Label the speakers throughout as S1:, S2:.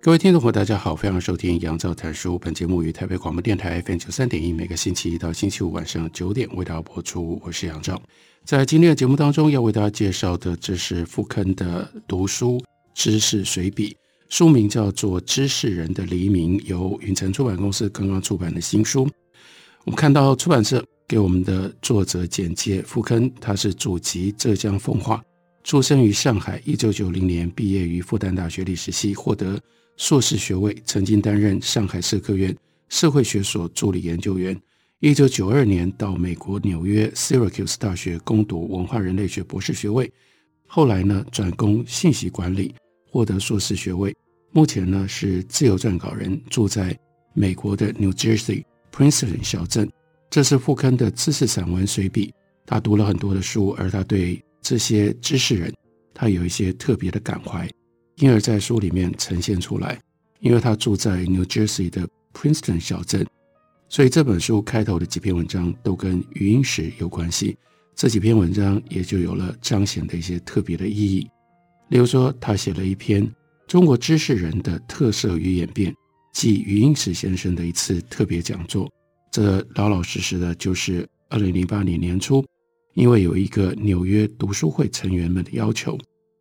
S1: 各位听众朋友，大家好，欢迎收听杨照谈书。本节目于台北广播电台 FM 九三点一，每个星期一到星期五晚上九点为大家播出。我是杨照。在今天的节目当中，要为大家介绍的，这是傅铿的读书知识随笔，书名叫做《知识人的黎明》，由云城出版公司刚刚出版的新书。我们看到出版社给我们的作者简介，傅铿他是祖籍浙江奉化，出生于上海，一九九零年毕业于复旦大学历史系，获得。硕士学位，曾经担任上海社科院社会学所助理研究员。一九九二年到美国纽约 Syracuse 大学攻读文化人类学博士学位，后来呢转攻信息管理，获得硕士学位。目前呢是自由撰稿人，住在美国的 New Jersey Princeton 小镇。这是副刊的知识散文随笔。他读了很多的书，而他对这些知识人，他有一些特别的感怀。因而，在书里面呈现出来。因为他住在 New Jersey 的 Princeton 小镇，所以这本书开头的几篇文章都跟余英时有关系。这几篇文章也就有了彰显的一些特别的意义。例如说，他写了一篇《中国知识人的特色与演变》，即余英时先生的一次特别讲座。这老老实实的，就是二零零八年年初，因为有一个纽约读书会成员们的要求。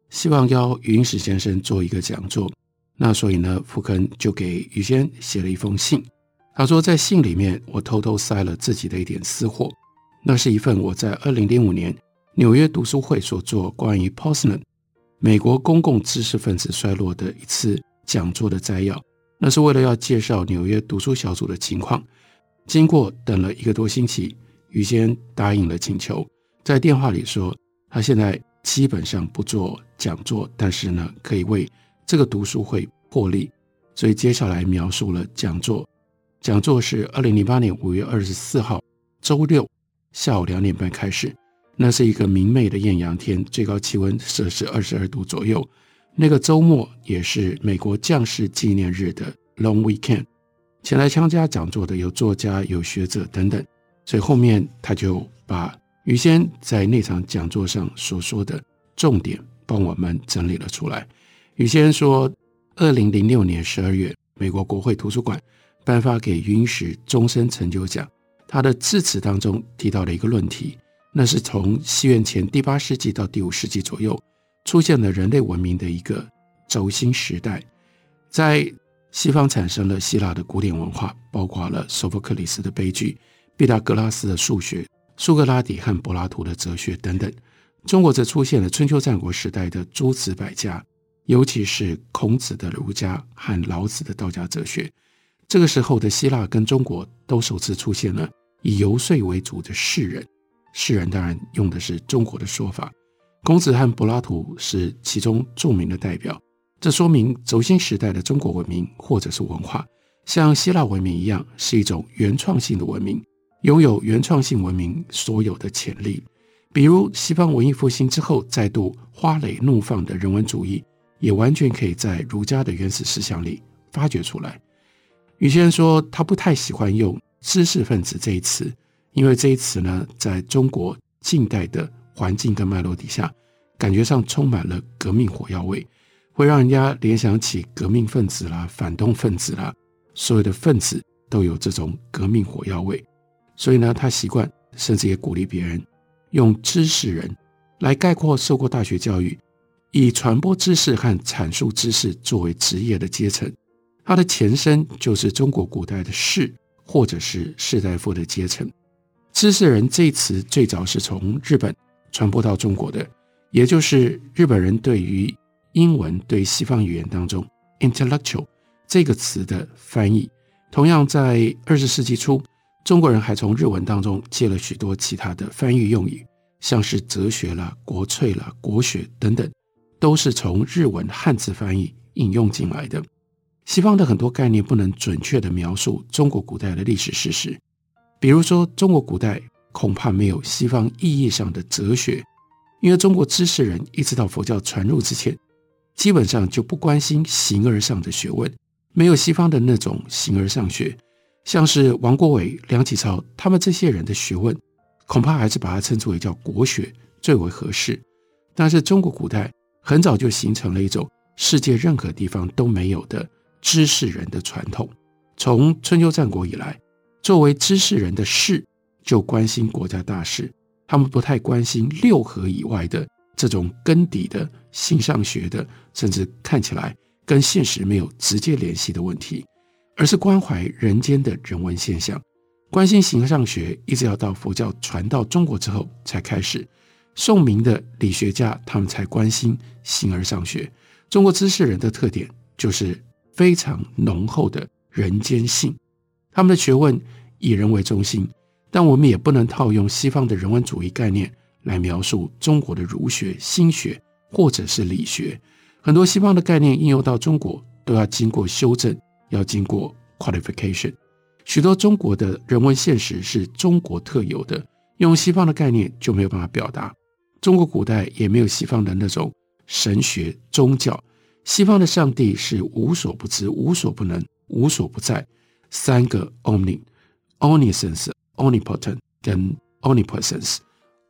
S1: 希望邀余英时先生做一个讲座，那所以呢，傅铿就给余先写了一封信。他说，在信里面，我偷偷塞了自己的一点私货，那是一份我在二零零五年纽约读书会所做关于 Poznan 美国公共知识分子衰落的一次讲座的摘要。那是为了要介绍纽约读书小组的情况。经过等了一个多星期，于先答应了请求，在电话里说他现在。基本上不做讲座，但是呢，可以为这个读书会破例。所以接下来描述了讲座。讲座是二零零八年五月二十四号周六下午两点半开始。那是一个明媚的艳阳天，最高气温摄氏二十二度左右。那个周末也是美国将士纪念日的 Long Weekend。前来参加讲座的有作家、有学者等等。所以后面他就把。余先在那场讲座上所说的重点，帮我们整理了出来。余先说，二零零六年十二月，美国国会图书馆颁发给云石终身成就奖。他的致辞当中提到了一个论题，那是从西元前第八世纪到第五世纪左右，出现了人类文明的一个轴心时代。在西方产生了希腊的古典文化，包括了索福克里斯的悲剧、毕达哥拉斯的数学。苏格拉底和柏拉图的哲学等等，中国则出现了春秋战国时代的诸子百家，尤其是孔子的儒家和老子的道家哲学。这个时候的希腊跟中国都首次出现了以游说为主的士人，士人当然用的是中国的说法。孔子和柏拉图是其中著名的代表，这说明轴心时代的中国文明或者是文化，像希腊文明一样，是一种原创性的文明。拥有原创性文明所有的潜力，比如西方文艺复兴之后再度花蕾怒放的人文主义，也完全可以在儒家的原始思想里发掘出来。余先生说，他不太喜欢用“知识分子”这一词，因为这一词呢，在中国近代的环境跟脉络底下，感觉上充满了革命火药味，会让人家联想起革命分子啦、反动分子啦，所有的分子都有这种革命火药味。所以呢，他习惯，甚至也鼓励别人用“知识人”来概括受过大学教育、以传播知识和阐述知识作为职业的阶层。他的前身就是中国古代的士，或者是士大夫的阶层。“知识人”这一词最早是从日本传播到中国的，也就是日本人对于英文对西方语言当中 “intellectual” 这个词的翻译。同样在二十世纪初。中国人还从日文当中借了许多其他的翻译用语，像是哲学啦、国粹啦、国学等等，都是从日文汉字翻译引用进来的。西方的很多概念不能准确地描述中国古代的历史事实，比如说，中国古代恐怕没有西方意义上的哲学，因为中国知识人一直到佛教传入之前，基本上就不关心形而上的学问，没有西方的那种形而上学，像是王国维、梁启超他们这些人的学问，恐怕还是把它称之为叫国学最为合适。但是中国古代很早就形成了一种世界任何地方都没有的。知识人的传统，从春秋战国以来，作为知识人的士就关心国家大事，他们不太关心六合以外的这种根底的形上学的，甚至看起来跟现实没有直接联系的问题，而是关怀人间的人文现象。关心形而上学，一直要到佛教传到中国之后才开始。宋明的理学家他们才关心形而上学。中国知识人的特点就是。非常浓厚的人间性，他们的学问以人为中心，但我们也不能套用西方的人文主义概念来描述中国的儒学、心学或者是理学。很多西方的概念应用到中国，都要经过修正，要经过 qualification。许多中国的人文现实是中国特有的，用西方的概念就没有办法表达。中国古代也没有西方的那种神学宗教。西方的上帝是无所不知、无所不能、无所不在，三个 omni、omniscience、omnipotent 跟 omnipresence，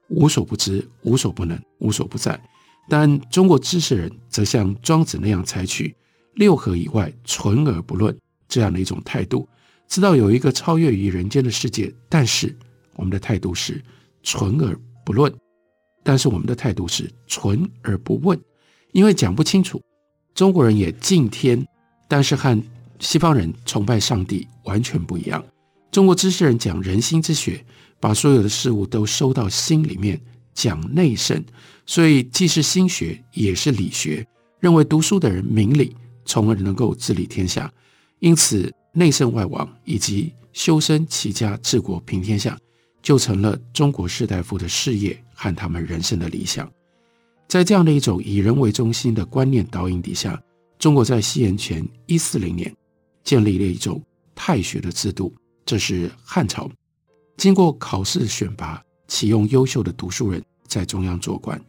S1: 无所不知、无所不能、无所不在。但中国知识人则像庄子那样采取六合以外存而不论这样的一种态度，知道有一个超越于人间的世界，但是我们的态度是存而不论，但是我们的态度是存而不问，因为讲不清楚。中国人也敬天，但是和西方人崇拜上帝完全不一样。中国知识人讲人心之学，把所有的事物都收到心里面，讲内圣，所以既是心学也是理学，认为读书的人明理，从而能够治理天下。因此，内圣外王以及修身齐家治国平天下，就成了中国士大夫的事业和他们人生的理想。在这样的一种以人为中心的观念导引底下，中国在西元前一四零年建立了一种太学的制度。这是汉朝经过考试选拔，启用优秀的读书人在中央做官，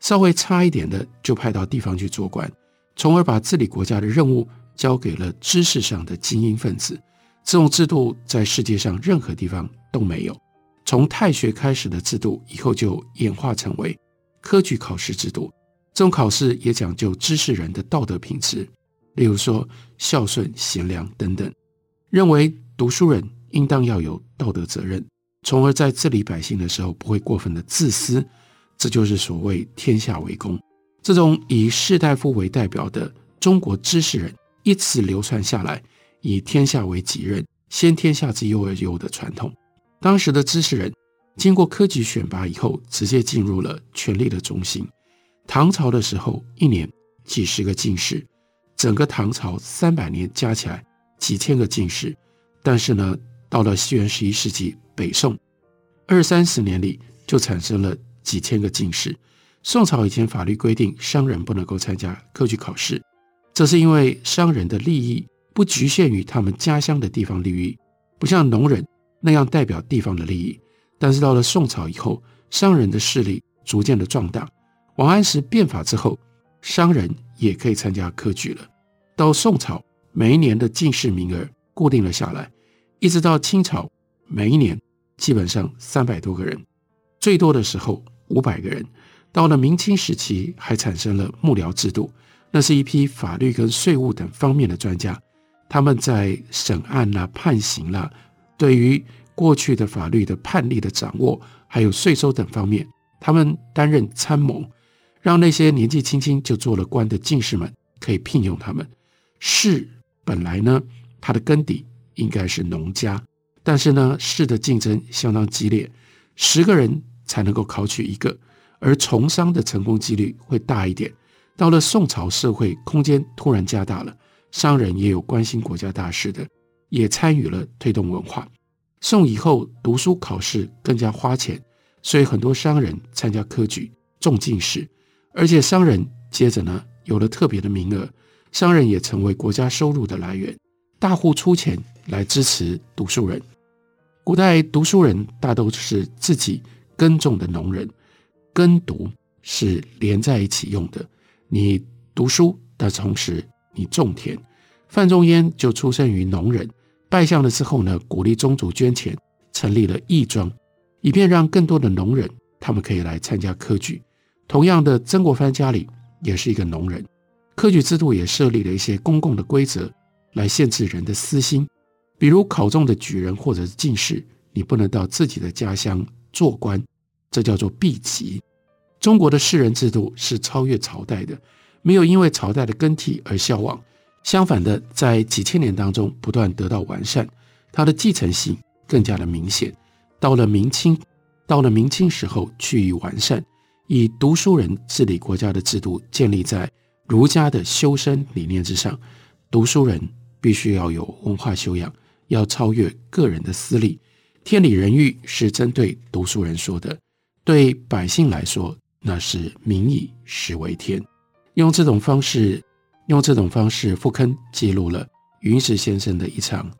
S1: 稍微差一点的就派到地方去做官，从而把治理国家的任务交给了知识上的精英分子。这种制度在世界上任何地方都没有。从太学开始的制度，以后就演化成为。科举考试制度，这种考试也讲究知识人的道德品质，例如说孝顺、贤良等等。认为读书人应当要有道德责任，从而在治理百姓的时候不会过分的自私。这就是所谓天下为公。这种以士大夫为代表的中国知识人，一直流传下来，以天下为己任，先天下之忧而忧的传统。当时的知识人。经过科举选拔以后，直接进入了权力的中心。唐朝的时候，一年几十个进士，整个唐朝三百年加起来几千个进士。但是呢，到了西元十一世纪北宋，二三十年里就产生了几千个进士。宋朝以前法律规定商人不能够参加科举考试，这是因为商人的利益不局限于他们家乡的地方利益，不像农人那样代表地方的利益。但是到了宋朝以后，商人的势力逐渐的壮大。王安石变法之后，商人也可以参加科举了。到宋朝，每一年的进士名额固定了下来，一直到清朝，每一年基本上三百多个人，最多的时候五百个人。到了明清时期，还产生了幕僚制度，那是一批法律跟税务等方面的专家，他们在审案啦、判刑啦，对于过去的法律的判例的掌握，还有税收等方面，他们担任参谋，让那些年纪轻轻就做了官的进士们可以聘用他们。士本来呢，他的根底应该是农家，但是呢，士的竞争相当激烈，十个人才能够考取一个，而从商的成功几率会大一点。到了宋朝，社会空间突然加大了，商人也有关心国家大事的，也参与了推动文化。宋以后读书考试更加花钱，所以很多商人参加科举中进士，而且商人接着呢有了特别的名额，商人也成为国家收入的来源，大户出钱来支持读书人。古代读书人大都是自己耕种的农人，耕读是连在一起用的。你读书的同时，你种田。范仲淹就出生于农人，拜相了之后呢，鼓励宗族捐钱，成立了义庄，以便让更多的农人他们可以来参加科举。同样的，曾国藩家里也是一个农人，科举制度也设立了一些公共的规则来限制人的私心，比如考中的举人或者是进士，你不能到自己的家乡做官，这叫做避籍。中国的士人制度是超越朝代的，没有因为朝代的更替而消亡。相反的，在几千年当中不断得到完善，它的继承性更加的明显。到了明清，到了明清时候趋于完善，以读书人治理国家的制度建立在儒家的修身理念之上。读书人必须要有文化修养，要超越个人的私利。天理人欲是针对读书人说的，对百姓来说，那是民以食为天。用这种方式。用这种方式，傅錕记录了云石先生的一场。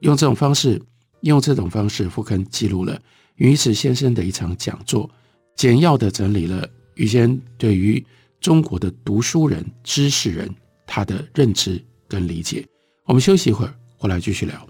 S1: 用这种方式，用这种方式，傅錕记录了云石先生的一场讲座，简要的整理了于先对于中国的读书人、知识人他的认知跟理解。我们休息一会儿，回来继续聊。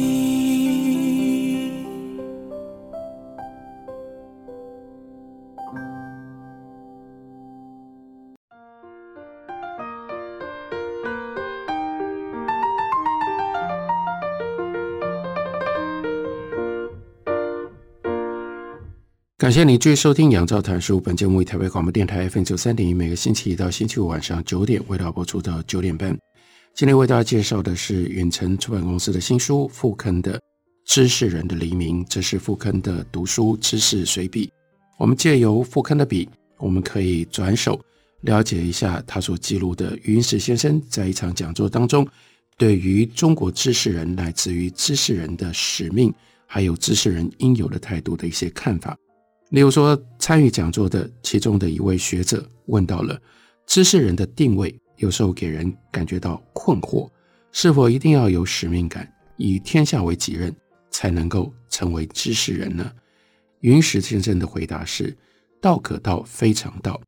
S1: 感谢你继续收听《杨照谈书》本节目，以台北广播电台 FM 九三点一，每个星期一到星期五晚上九点为大家播出到九点半。今天为大家介绍的是远城出版公司的新书《傅坑的知识人的黎明》，这是傅坑的读书知识随笔。我们借由傅坑的笔，我们可以转手了解一下他所记录的云石先生在一场讲座当中，对于中国知识人乃至于知识人的使命，还有知识人应有的态度的一些看法。例如说，参与讲座的其中的一位学者问到了知识人的定位，有时候给人感觉到困惑：是否一定要有使命感，以天下为己任，才能够成为知识人呢？云石先生的回答是：道可道，非常道。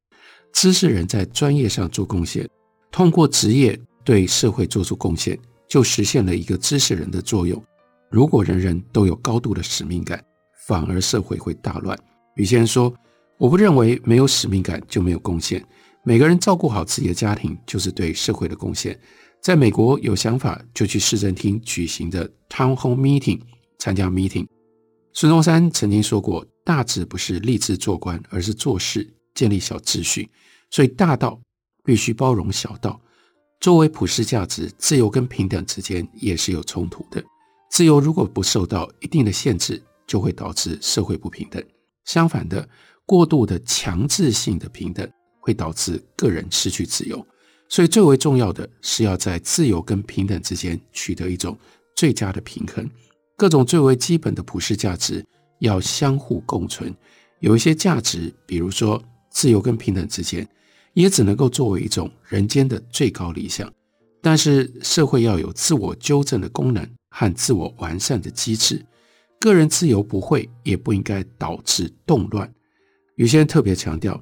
S1: 知识人在专业上做贡献，通过职业对社会做出贡献，就实现了一个知识人的作用。如果人人都有高度的使命感，反而社会会大乱。于先生说：“我不认为没有使命感就没有贡献。每个人照顾好自己的家庭，就是对社会的贡献。在美国有想法就去市政厅举行的 Town Hall Meeting 参加 Meeting。孙中山曾经说过：大志不是立志做官，而是做事建立小秩序。所以大道必须包容小道。作为普世价值，自由跟平等之间也是有冲突的。自由如果不受到一定的限制，就会导致社会不平等。”相反的，过度的强制性的平等会导致个人失去自由，所以最为重要的是要在自由跟平等之间取得一种最佳的平衡。各种最为基本的普世价值要相互共存。有一些价值，比如说自由跟平等之间，也只能够作为一种人间的最高理想。但是社会要有自我纠正的功能和自我完善的机制。个人自由不会，也不应该导致动乱。有些人特别强调，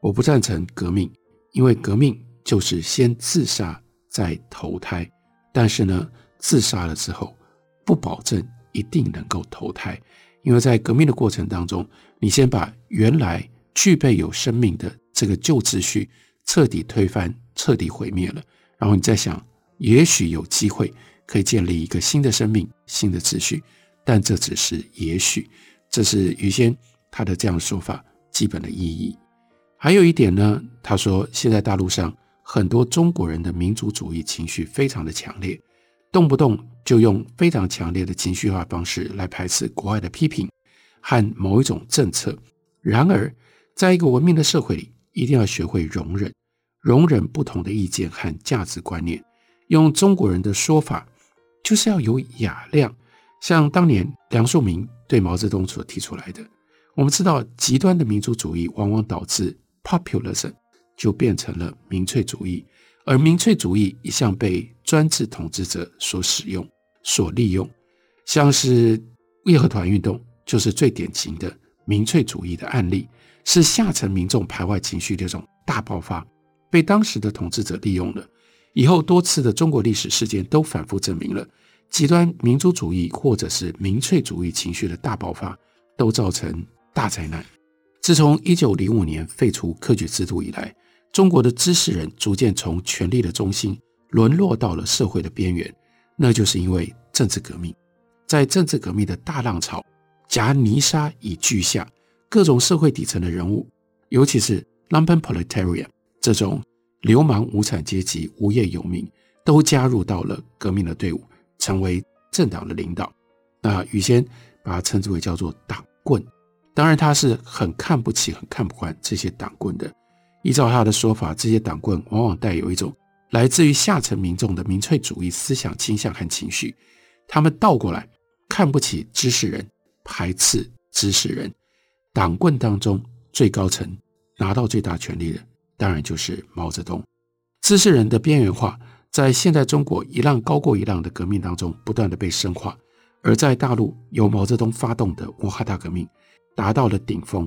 S1: 我不赞成革命，因为革命就是先自杀再投胎。但是呢，自杀了之后，不保证一定能够投胎，因为在革命的过程当中，你先把原来具备有生命的这个旧秩序彻底推翻、彻底毁灭了，然后你再想，也许有机会可以建立一个新的生命、新的秩序。但这只是也许，这是于先他的这样说法基本的意义。还有一点呢，他说现在大陆上很多中国人的民族主义情绪非常的强烈，动不动就用非常强烈的情绪化方式来排斥国外的批评和某一种政策。然而，在一个文明的社会里，一定要学会容忍，容忍不同的意见和价值观念。用中国人的说法，就是要有雅量。像当年梁漱溟对毛泽东所提出来的，我们知道，极端的民族主义往往导致 populism 就变成了民粹主义，而民粹主义一向被专制统治者所使用、所利用。像是义和团运动就是最典型的民粹主义的案例。是下层民众排外情绪的一种大爆发，被当时的统治者利用了。以后多次的中国历史事件都反复证明了，极端民族主义或者是民粹主义情绪的大爆发，都造成大灾难。自从一九零五年废除科举制度以来，中国的知识人逐渐从权力的中心沦落到了社会的边缘，那就是因为政治革命。在政治革命的大浪潮夹泥沙以俱下。各种社会底层的人物，尤其是 lumpenproletariat 这种流氓无产阶级、无业游民，都加入到了革命的队伍，成为政党的领导。那宇先把它称之为叫做党棍。当然，他是很看不起、很看不惯这些党棍的。依照他的说法，这些党棍往往带有一种来自于下层民众的民粹主义思想倾向和情绪。他们倒过来看不起知识人，排斥知识人。党棍当中最高层拿到最大权力的，当然就是毛泽东。知识人的边缘化，在现代中国一浪高过一浪的革命当中，不断的被深化；而在大陆，由毛泽东发动的文化大革命达到了顶峰。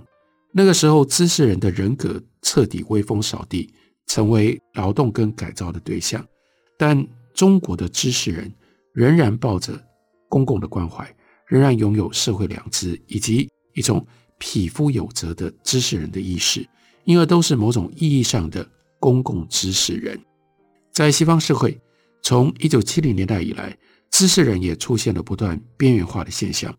S1: 那个时候，知识人的人格彻底威风扫地，成为劳动跟改造的对象。但中国的知识人仍然抱着公共的关怀，仍然拥有社会良知以及一种。匹夫有责的知识人的意识，因而都是某种意义上的公共知识人。在西方社会，从一九七零年代以来，知识人也出现了不断边缘化的现象。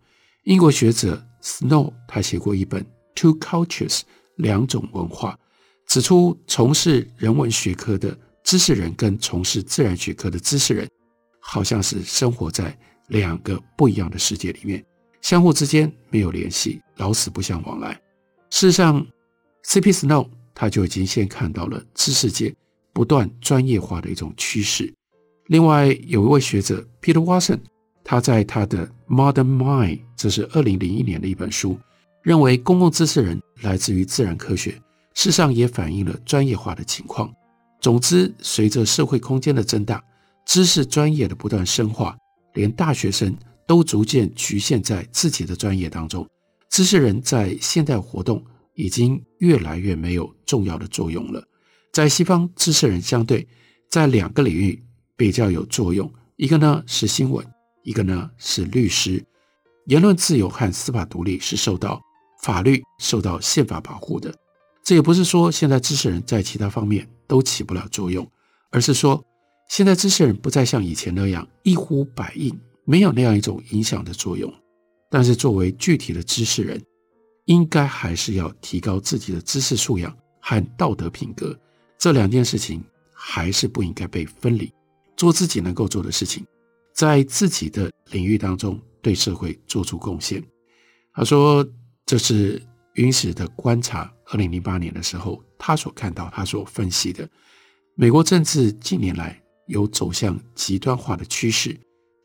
S1: 英国学者 Snow 他写过一本《Two Cultures》两种文化，指出从事人文学科的知识人跟从事自然学科的知识人，好像是生活在两个不一样的世界里面。相互之间没有联系，老死不相往来。事实上，C.P. Snow 他就已经先看到了知识界不断专业化的一种趋势。另外，有一位学者 Peter Watson，他在他的《Modern Mind》这是二零零一年的一本书，认为公共知识人来自于自然科学，事实上也反映了专业化的情况。总之，随着社会空间的增大，知识专业的不断深化，连大学生。都逐渐局限在自己的专业当中，知识人在现代活动已经越来越没有重要的作用了。在西方，知识人相对在两个领域比较有作用，一个呢是新闻，一个呢是律师。言论自由和司法独立是受到法律、受到宪法保护的。这也不是说现在知识人在其他方面都起不了作用，而是说现在知识人不再像以前那样一呼百应。没有那样一种影响的作用，但是作为具体的知识人，应该还是要提高自己的知识素养和道德品格，这两件事情还是不应该被分离。做自己能够做的事情，在自己的领域当中对社会做出贡献。他说，这是云史的观察。二零零八年的时候，他所看到、他所分析的美国政治近年来有走向极端化的趋势。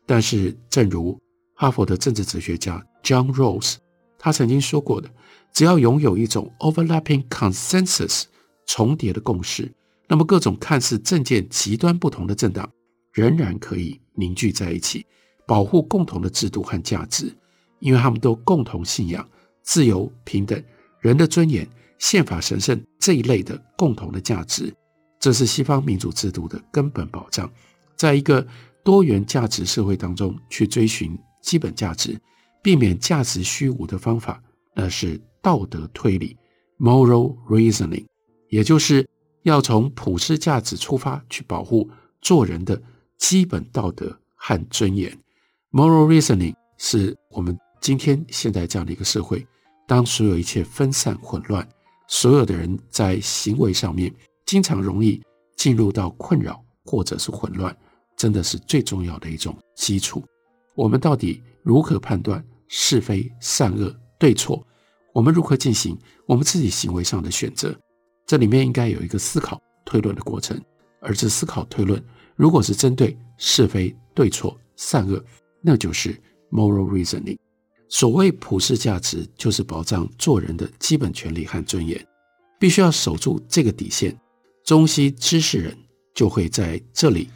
S1: 但是，正如哈佛的政治哲学家 John Rawls 他曾经说过的，只要拥有一种 overlapping consensus 重叠的共识，那么各种看似政见极端不同的政党仍然可以凝聚在一起，保护共同的制度和价值，因为他们都共同信仰自由、平等、人的尊严、宪法神圣这一类的共同的价值。这是西方民主制度的根本保障，在一个。多元价值社会当中去追寻基本价值，避免价值虚无的方法，那是道德推理 （moral reasoning），也就是要从普世价值出发去保护做人的基本道德和尊严。moral reasoning 是我们今天现在这样的一个社会，当所有一切分散混乱，所有的人在行为上面经常容易进入到困扰或者是混乱，真的是最重要的一种基础。我们到底如何判断是非善恶对错？我们如何进行我们自己行为上的选择？这里面应该有一个思考推论的过程，而这思考推论如果是针对是非对错善恶，那就是 moral reasoning。所谓普世价值，就是保障做人的基本权利和尊严，必须要守住这个底线。中西知识人就会在这里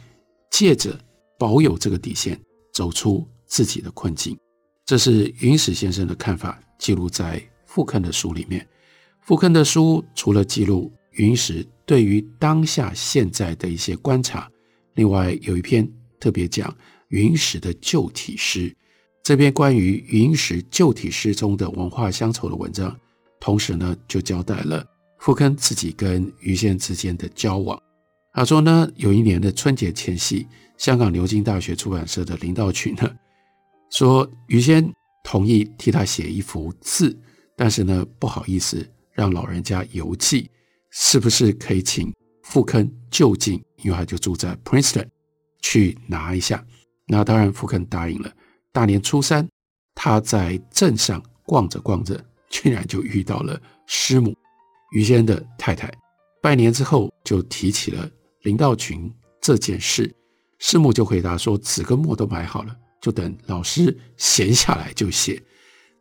S1: 借着保有这个底线，走出自己的困境。这是云史先生的看法，记录在傅坑的书里面。傅坑的书除了记录云石对于当下现在的一些观察，另外有一篇特别讲云石的旧体诗。这篇关于云石旧体诗中的文化乡愁的文章，同时呢，就交代了傅坑自己跟于先之间的交往。他说呢，有一年的春节前夕，香港牛津大学出版社的林道群呢，说于先同意替他写一幅字，但是呢，不好意思让老人家邮寄，是不是可以请富坑就近，因为他就住在 Princeton，去拿一下？那当然，富坑答应了。大年初三，他在镇上逛着逛着，居然就遇到了师母于先的太太。拜年之后，就提起了林道群这件事。师母就回答说：“纸跟墨都买好了，就等老师闲下来就写。”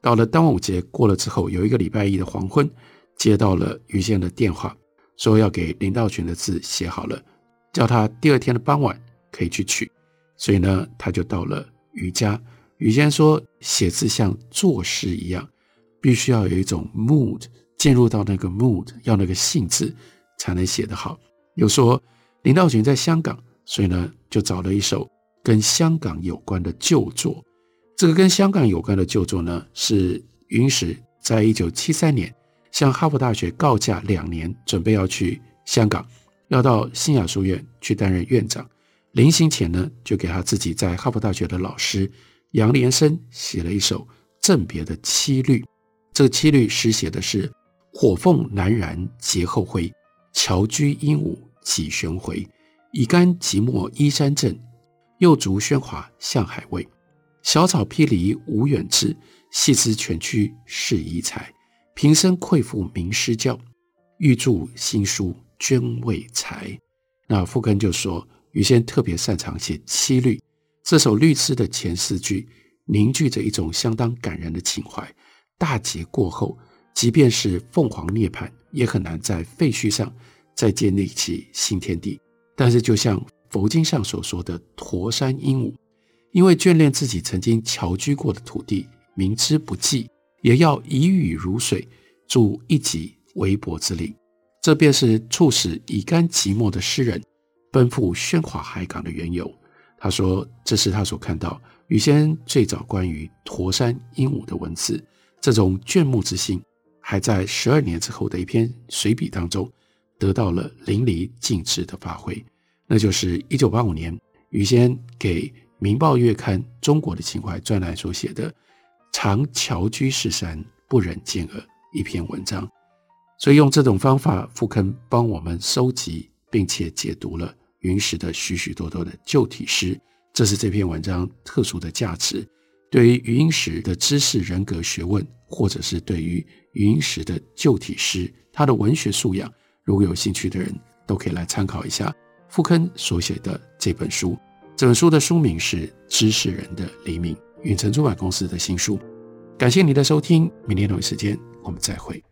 S1: 到了端午节过了之后，有一个礼拜一的黄昏，接到了于先的电话，说要给林道群的字写好了，叫他第二天的傍晚可以去取。所以呢，他就到了于家。于先说，写字像做事一样，必须要有一种 mood，进入到那个 mood，要那个性质才能写得好。又说林道群在香港，所以呢，就找了一首跟香港有关的旧作。这个跟香港有关的旧作呢，是云石在一九七三年向哈佛大学告假两年，准备要去香港，要到新亚书院去担任院长。临行前呢，就给他自己在哈佛大学的老师。杨连生写了一首赠别的七律，这个七律诗写的是：火凤难燃节后辉，侨居鹦鹉几旋回。已干即墨依山镇，又逐喧哗向海味。小草披离无远志，细知泉曲是遗才。平生愧负名师教，欲著新书捐未才。那傅根就说，于先特别擅长写七律。这首律诗的前四句凝聚着一种相当感人的情怀。大劫过后，即便是凤凰涅槃，也很难在废墟上再建立起新天地。但是，就像佛经上所说的驼山鹦鹉，因为眷恋自己曾经侨居过的土地，明知不济，也要以雨如水，助一己微薄之力。这便是促使乙干寂寞的诗人奔赴喧哗海港的缘由。他说：“这是他所看到于先最早关于驼山鹦鹉的文字，这种眷慕之心，还在十二年之后的一篇随笔当中得到了淋漓尽致的发挥。那就是一九八五年于先给《明报月刊》中国的情怀专栏所写的‘常侨居士山，不忍见耳’一篇文章。所以用这种方法，傅坑帮我们收集并且解读了。”云石的许许多多的旧体诗，这是这篇文章特殊的价值。对于云石的知识、人格、学问，或者是对于云石的旧体诗，他的文学素养，如果有兴趣的人，都可以来参考一下傅坑所写的这本书。这本书的书名是《知识人的黎明》，远程出版公司的新书。感谢你的收听，明天同一时间我们再会。